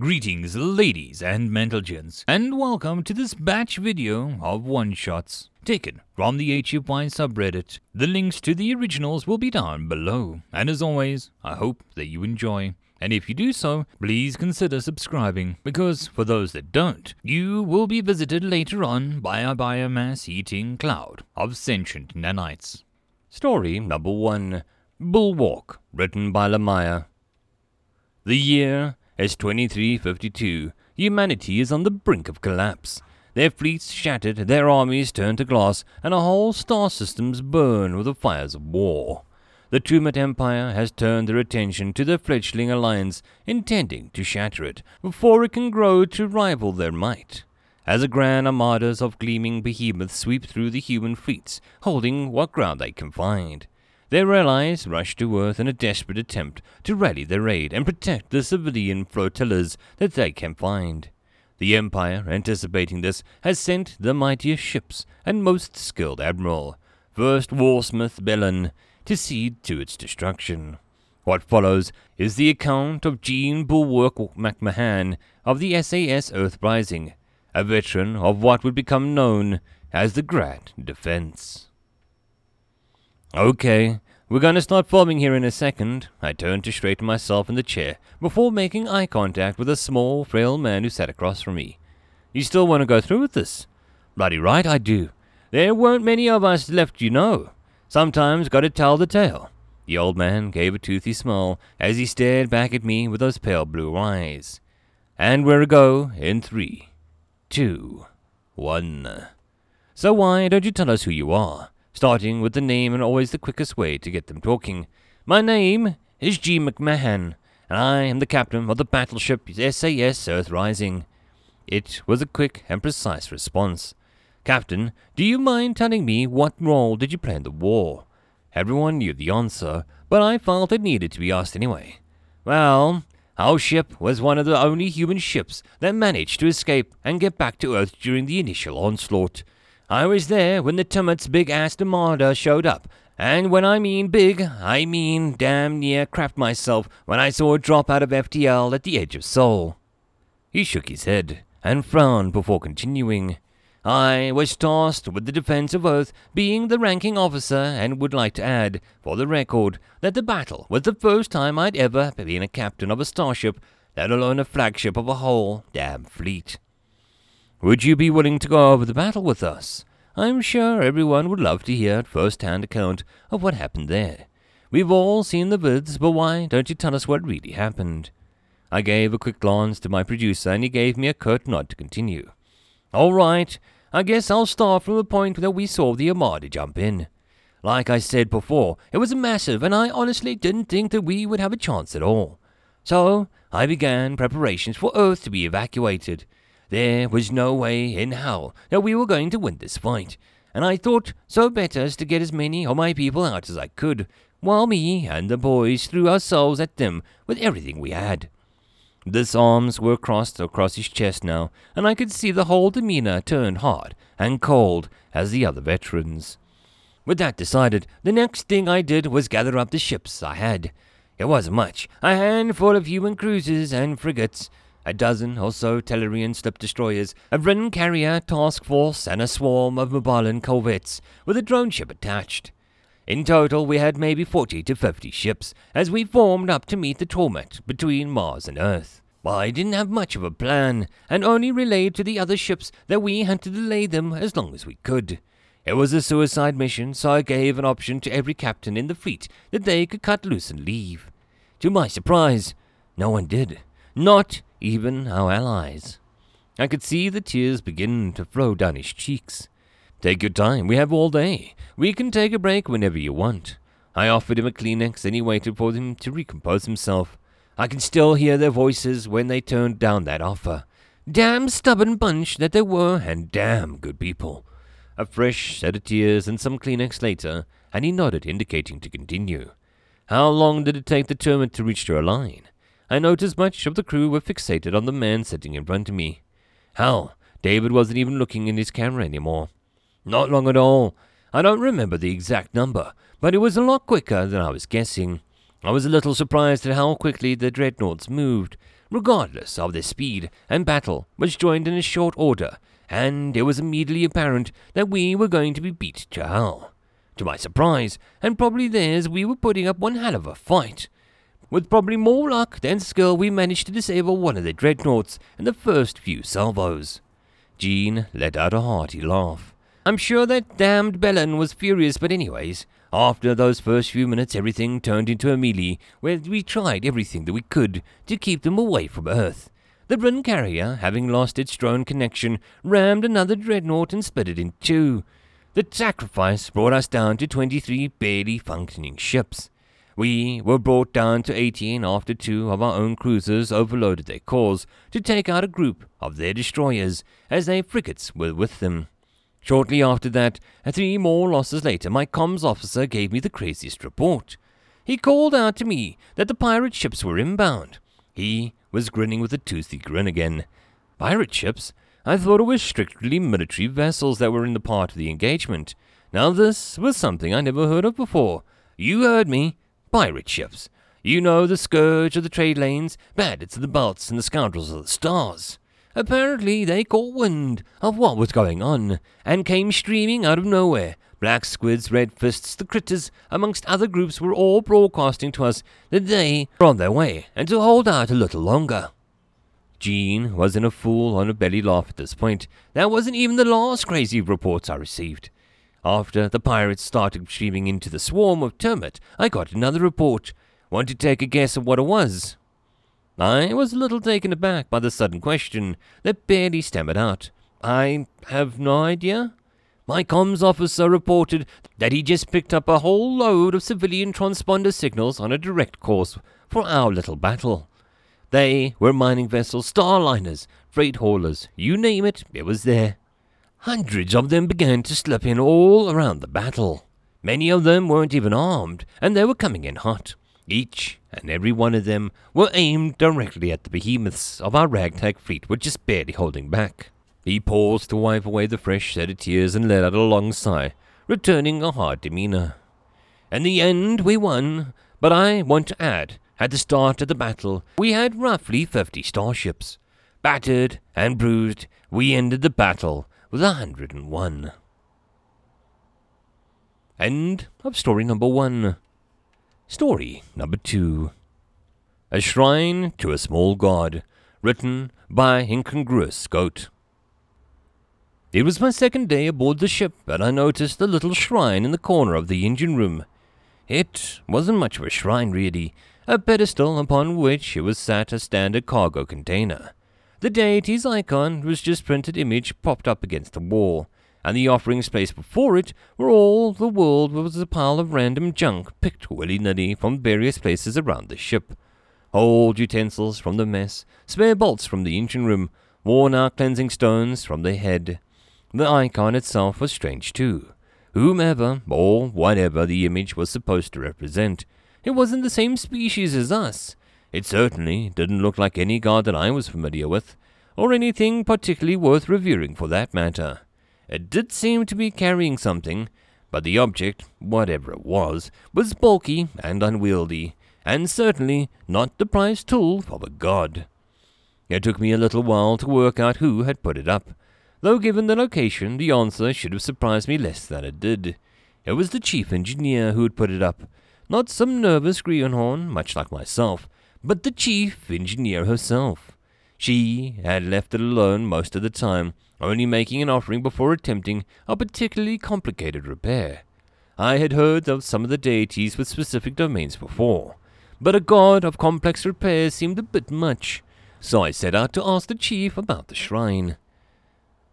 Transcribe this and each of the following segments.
Greetings, ladies and mental gents, and welcome to this batch video of one shots taken from the HFY subreddit. The links to the originals will be down below, and as always, I hope that you enjoy. And if you do so, please consider subscribing, because for those that don't, you will be visited later on by a biomass eating cloud of sentient nanites. Story number one Bulwark, written by Lamaya. The year is 2352. Humanity is on the brink of collapse. Their fleets shattered, their armies turned to glass, and whole star systems burn with the fires of war. The Tumet Empire has turned their attention to the fledgling alliance, intending to shatter it before it can grow to rival their might. As the grand armadas of gleaming behemoths sweep through the human fleets, holding what ground they can find, their allies rush to Earth in a desperate attempt to rally their aid and protect the civilian flotillas that they can find. The Empire, anticipating this, has sent the mightiest ships and most skilled admiral, First Warsmith Bellon, to see to its destruction. What follows is the account of Jean Bulwark McMahon of the SAS Earth Rising, a veteran of what would become known as the Grand Defense. Okay, we're gonna start filming here in a second. I turned to straighten myself in the chair before making eye contact with a small, frail man who sat across from me. You still want to go through with this? Bloody right I do. There weren't many of us left, you know. Sometimes gotta tell the tale. The old man gave a toothy smile as he stared back at me with those pale blue eyes. And we're a go in three, two, one. So why don't you tell us who you are? Starting with the name and always the quickest way to get them talking. My name is G. McMahon, and I am the captain of the battleship SAS Earth Rising. It was a quick and precise response. Captain, do you mind telling me what role did you play in the war? Everyone knew the answer, but I felt it needed to be asked anyway. Well, our ship was one of the only human ships that managed to escape and get back to Earth during the initial onslaught. I was there when the Tumet's big ass armada showed up. And when I mean big, I mean damn near crapped myself when I saw it drop out of FTL at the edge of Sol. He shook his head and frowned before continuing. I was tasked with the defense of Earth, being the ranking officer, and would like to add, for the record, that the battle was the first time I'd ever been a captain of a starship, let alone a flagship of a whole damn fleet. Would you be willing to go over the battle with us? I'm sure everyone would love to hear a first-hand account of what happened there. We've all seen the vids, but why don't you tell us what really happened? I gave a quick glance to my producer, and he gave me a curt nod to continue. All right, I guess I'll start from the point that we saw the Armada jump in. Like I said before, it was massive, and I honestly didn't think that we would have a chance at all. So I began preparations for Earth to be evacuated. There was no way in hell that we were going to win this fight, and I thought so better as to get as many of my people out as I could, while me and the boys threw ourselves at them with everything we had. His arms were crossed across his chest now, and I could see the whole demeanor turn hard and cold as the other veterans. With that decided, the next thing I did was gather up the ships I had. It wasn't much, a handful of human cruisers and frigates, a dozen or so Tellurian slip destroyers, a Bren carrier task force, and a swarm of Mobalan corvettes with a drone ship attached. In total, we had maybe 40 to 50 ships as we formed up to meet the torment between Mars and Earth. I didn't have much of a plan, and only relayed to the other ships that we had to delay them as long as we could. It was a suicide mission, so I gave an option to every captain in the fleet that they could cut loose and leave. To my surprise, no one did. Not even our allies. I could see the tears begin to flow down his cheeks. Take your time, we have all day. We can take a break whenever you want. I offered him a Kleenex and he waited for him to recompose himself. I can still hear their voices when they turned down that offer. Damn stubborn bunch that they were, and damn good people. A fresh set of tears and some Kleenex later, and he nodded, indicating to continue. How long did it take the Tumet to reach their line? I noticed much of the crew were fixated on the man sitting in front of me. Hell, David wasn't even looking in his camera anymore. Not long at all. I don't remember the exact number, but it was a lot quicker than I was guessing. I was a little surprised at how quickly the dreadnoughts moved. regardless of their speed and battle, was joined in a short order, and it was immediately apparent that we were going to be beat to hell. To my surprise, and probably theirs, we were putting up one hell of a fight. With probably more luck than skill, we managed to disable one of the dreadnoughts in the first few salvos. Jean let out a hearty laugh. I'm sure that damned Bellin was furious, but anyways, after those first few minutes, everything turned into a melee, where we tried everything that we could to keep them away from Earth. The Brun carrier, having lost its drone connection, rammed another dreadnought and split it in two. The sacrifice brought us down to 23 barely functioning ships. We were brought down to 18 after two of our own cruisers overloaded their cores to take out a group of their destroyers, as their frigates were with them. Shortly after that, three more losses later, my comms officer gave me the craziest report. He called out to me that the pirate ships were inbound. He was grinning with a toothy grin again. Pirate ships? I thought it was strictly military vessels that were in the part of the engagement. Now this was something I never heard of before. You heard me. Pirate ships. You know the scourge of the trade lanes, bandits of the belts, and the scoundrels of the stars. Apparently they caught wind of what was going on, and came streaming out of nowhere. Black squids, red fists, the critters, amongst other groups, were all broadcasting to us that they were on their way, and to hold out a little longer. Jean was in a fool on a belly laugh at this point. That wasn't even the last crazy reports I received. After the pirates started streaming into the swarm of termite, I got another report. Want to take a guess at what it was? I was a little taken aback by the sudden question that barely stammered out. I have no idea. My comms officer reported that he just picked up a whole load of civilian transponder signals on a direct course for our little battle. They were mining vessels, starliners, freight haulers, you name it, it was there. Hundreds of them began to slip in all around the battle. Many of them weren't even armed, and they were coming in hot. Each and every one of them were aimed directly at the behemoths of our ragtag fleet, which is barely holding back. He paused to wipe away the fresh set of tears and let out a long sigh, returning a hard demeanor. In the end, we won, but I want to add, at the start of the battle, we had roughly fifty starships. Battered and bruised, we ended the battle with a hundred and one. End of story number one. Story number two A Shrine to a Small God, written by Incongruous Goat. It was my second day aboard the ship, and I noticed a little shrine in the corner of the engine room. It wasn't much of a shrine, really, a pedestal upon which it was sat a standard cargo container. The deity's icon was just printed image propped up against the wall and the offering space before it, were all the world was a pile of random junk picked willy nilly from various places around the ship. Old utensils from the mess, spare bolts from the engine room, worn out cleansing stones from the head. The icon itself was strange too. Whomever or whatever the image was supposed to represent, it wasn't the same species as us. It certainly didn't look like any god that I was familiar with, or anything particularly worth revering for that matter. It did seem to be carrying something, but the object, whatever it was, was bulky and unwieldy, and certainly not the prized tool of a god. It took me a little while to work out who had put it up, though given the location, the answer should have surprised me less than it did. It was the chief engineer who had put it up, not some nervous greenhorn, much like myself, but the chief engineer herself. She had left it alone most of the time, only making an offering before attempting a particularly complicated repair. I had heard of some of the deities with specific domains before, but a god of complex repairs seemed a bit much, so I set out to ask the chief about the shrine.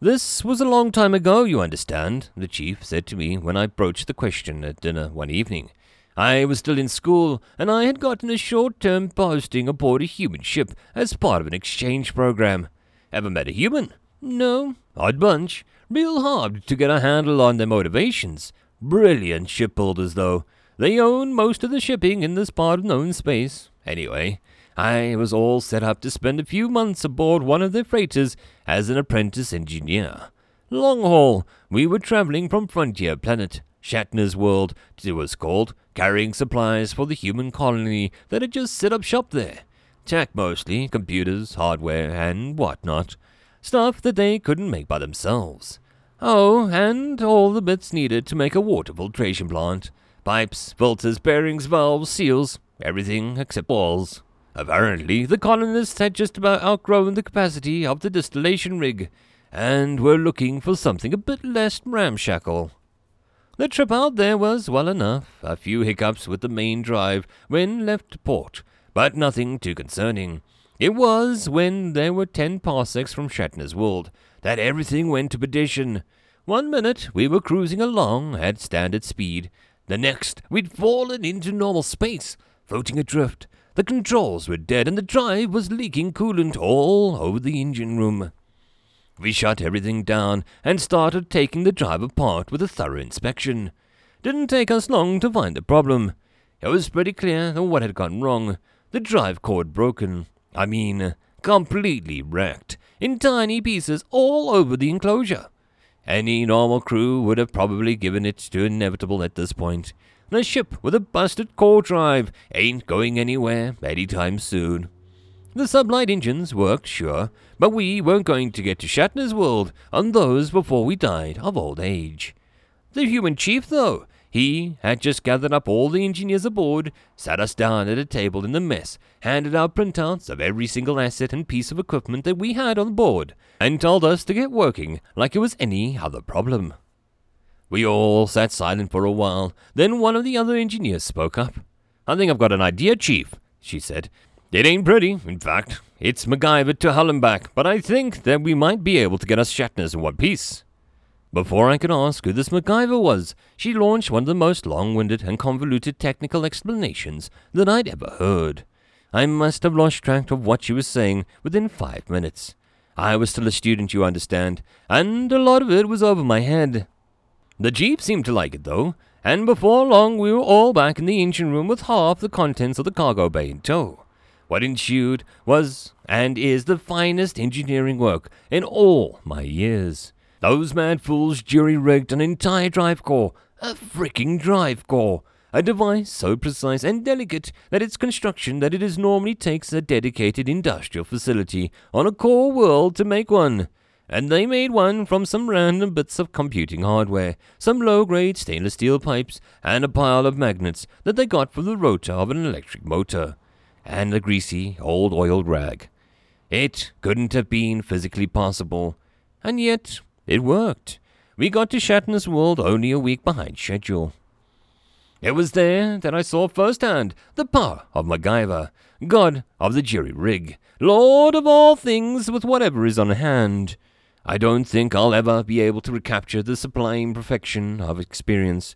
This was a long time ago, you understand, the chief said to me when I broached the question at dinner one evening. I was still in school, and I had gotten a short term posting aboard a human ship as part of an exchange program. Ever met a human? No, odd bunch. Real hard to get a handle on their motivations. Brilliant shipbuilders, though. They own most of the shipping in this part of known space. Anyway, I was all set up to spend a few months aboard one of their freighters as an apprentice engineer. Long haul, we were traveling from Frontier Planet, Shatner's world, it was called, carrying supplies for the human colony that had just set up shop there. Tech mostly, computers, hardware, and whatnot. Stuff that they couldn't make by themselves. Oh, and all the bits needed to make a water filtration plant. Pipes, filters, bearings, valves, seals, everything except walls. Apparently, the colonists had just about outgrown the capacity of the distillation rig, and were looking for something a bit less ramshackle. The trip out there was well enough, a few hiccups with the main drive when left port, but nothing too concerning. It was when there were ten parsecs from Shatner's world that everything went to perdition. One minute we were cruising along at standard speed, the next we'd fallen into normal space, floating adrift. The controls were dead and the drive was leaking coolant all over the engine room. We shut everything down and started taking the drive apart with a thorough inspection. Didn't take us long to find the problem. It was pretty clear what had gone wrong. The drive cord broken. I mean, completely wrecked, in tiny pieces all over the enclosure. Any normal crew would have probably given it to inevitable at this point. The ship with a busted core drive ain't going anywhere anytime soon. The sublight engines worked, sure, but we weren't going to get to Shatner's world on those before we died of old age. The human chief, though, he had just gathered up all the engineers aboard, sat us down at a table in the mess, handed out printouts of every single asset and piece of equipment that we had on board, and told us to get working like it was any other problem. We all sat silent for a while, then one of the other engineers spoke up. I think I've got an idea, Chief, she said. It ain't pretty, in fact. It's MacGyver to hell and back, but I think that we might be able to get us Shatners in one piece. Before I could ask who this MacGyver was, she launched one of the most long winded and convoluted technical explanations that I'd ever heard. I must have lost track of what she was saying within five minutes. I was still a student, you understand, and a lot of it was over my head. The Jeep seemed to like it, though, and before long we were all back in the engine room with half the contents of the cargo bay in tow. What ensued was and is the finest engineering work in all my years. Those mad fools jury rigged an entire drive core, a freaking drive core, a device so precise and delicate that its construction that it is normally takes a dedicated industrial facility on a core world to make one. And they made one from some random bits of computing hardware, some low grade stainless steel pipes, and a pile of magnets that they got from the rotor of an electric motor, and a greasy old oiled rag. It couldn't have been physically possible, and yet it worked. We got to Shatner's world only a week behind schedule. It was there that I saw firsthand the power of MacGyver, god of the jury rig, lord of all things with whatever is on hand. I don't think I'll ever be able to recapture the sublime perfection of experience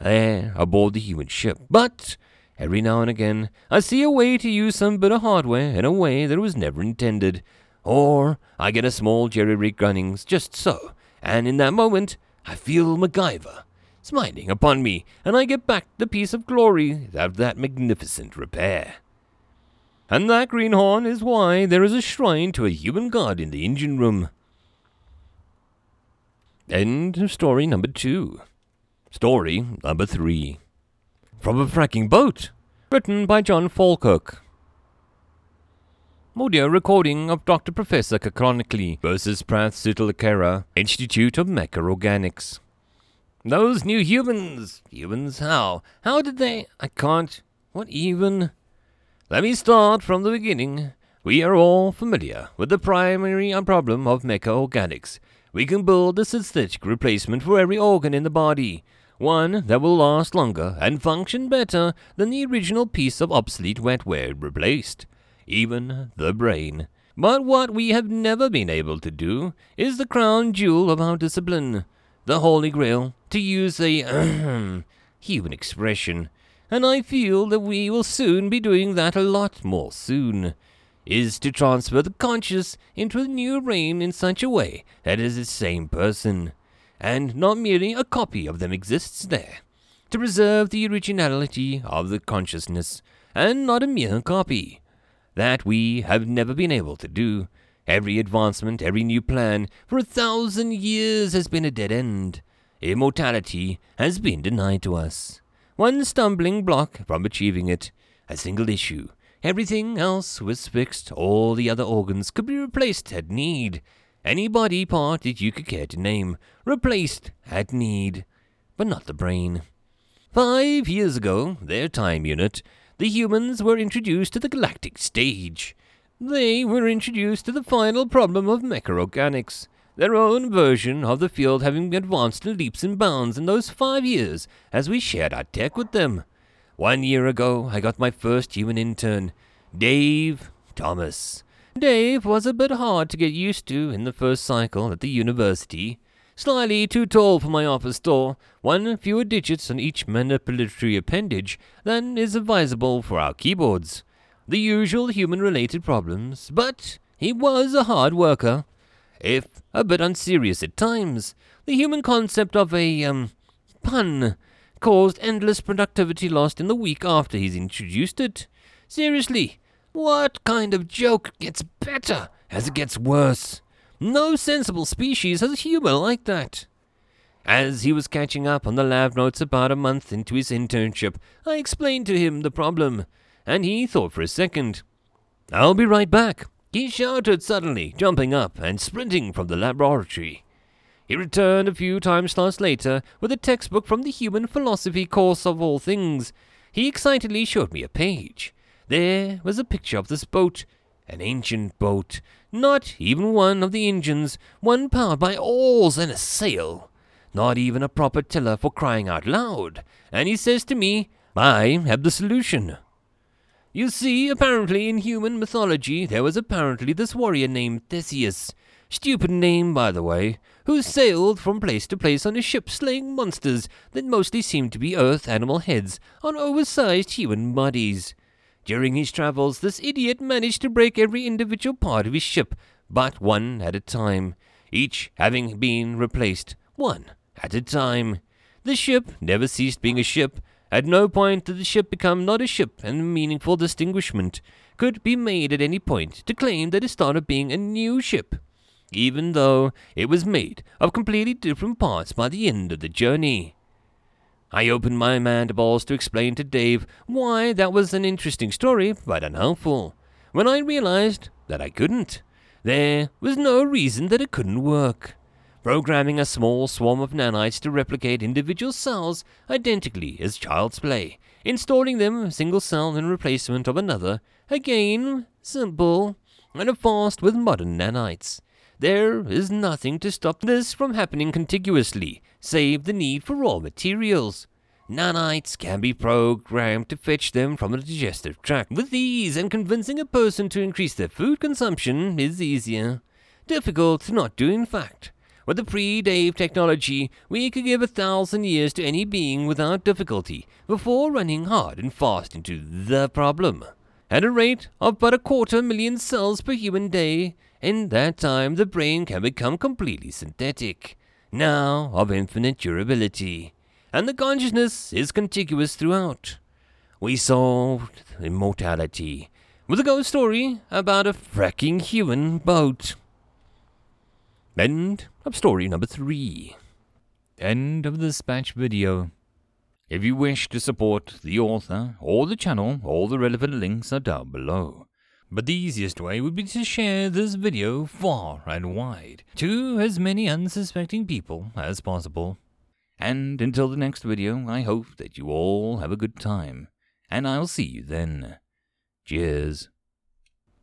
there aboard the human ship, but every now and again I see a way to use some bit of hardware in a way that was never intended, or I get a small jerry rig runnings just so, and in that moment I feel MacGyver smiling upon me, and I get back the piece of glory of that magnificent repair. And that greenhorn is why there is a shrine to a human god in the engine room. End of story number two. Story number three. From a fracking boat. Written by John Falkirk. Audio recording of Dr. Professor Canonically versus Prath Sutalakara, Institute of Mecha Organics. Those new humans. Humans, how? How did they? I can't. What even? Let me start from the beginning. We are all familiar with the primary problem of mecha organics. We can build a synthetic replacement for every organ in the body, one that will last longer and function better than the original piece of obsolete wetware replaced even the brain. But what we have never been able to do is the crown jewel of our discipline, the Holy Grail, to use a human expression, and I feel that we will soon be doing that a lot more soon, is to transfer the conscious into a new brain in such a way that it is the same person, and not merely a copy of them exists there, to preserve the originality of the consciousness, and not a mere copy that we have never been able to do. Every advancement, every new plan for a thousand years has been a dead end. Immortality has been denied to us. One stumbling block from achieving it, a single issue, Everything else was fixed. All the other organs could be replaced at need. Any body part that you could care to name, replaced at need. But not the brain. Five years ago, their time unit, the humans were introduced to the galactic stage. They were introduced to the final problem of mechaorganics, their own version of the field having advanced in leaps and bounds in those five years as we shared our tech with them. One year ago, I got my first human intern, Dave Thomas. Dave was a bit hard to get used to in the first cycle at the university. Slightly too tall for my office door, one fewer digits on each manipulatory appendage than is advisable for our keyboards. The usual human related problems, but he was a hard worker. If a bit unserious at times, the human concept of a, um, pun caused endless productivity lost in the week after he's introduced it. Seriously, what kind of joke gets better as it gets worse? No sensible species has a humor like that. As he was catching up on the lab notes about a month into his internship, I explained to him the problem, and he thought for a second. I'll be right back, he shouted suddenly, jumping up and sprinting from the laboratory. He returned a few time slots later with a textbook from the human philosophy course of all things. He excitedly showed me a page. There was a picture of this boat, an ancient boat, not even one of the engines, one powered by oars and a sail. Not even a proper tiller for crying out loud. And he says to me, I have the solution. You see, apparently in human mythology there was apparently this warrior named Theseus. Stupid name, by the way, who sailed from place to place on a ship slaying monsters that mostly seemed to be earth animal heads on oversized human bodies. During his travels, this idiot managed to break every individual part of his ship, but one at a time, each having been replaced one at a time. The ship never ceased being a ship. At no point did the ship become not a ship, and a meaningful distinguishment could be made at any point to claim that it started being a new ship, even though it was made of completely different parts by the end of the journey. I opened my mandibles to explain to Dave why that was an interesting story, but unhelpful. When I realized that I couldn't, there was no reason that it couldn't work. Programming a small swarm of nanites to replicate individual cells identically as child's play, installing them single cell in replacement of another, again, simple, and fast with modern nanites. There is nothing to stop this from happening contiguously, save the need for raw materials. Nanites can be programmed to fetch them from the digestive tract with ease, and convincing a person to increase their food consumption is easier. Difficult not do, in fact. With the pre-Dave technology, we could give a thousand years to any being without difficulty before running hard and fast into the problem. At a rate of but a quarter million cells per human day, in that time, the brain can become completely synthetic, now of infinite durability, and the consciousness is contiguous throughout. We solved immortality with a ghost story about a fracking human boat. End of story number three. End of the dispatch video. If you wish to support the author or the channel, all the relevant links are down below. But the easiest way would be to share this video far and wide to as many unsuspecting people as possible. And until the next video, I hope that you all have a good time, and I'll see you then. Cheers.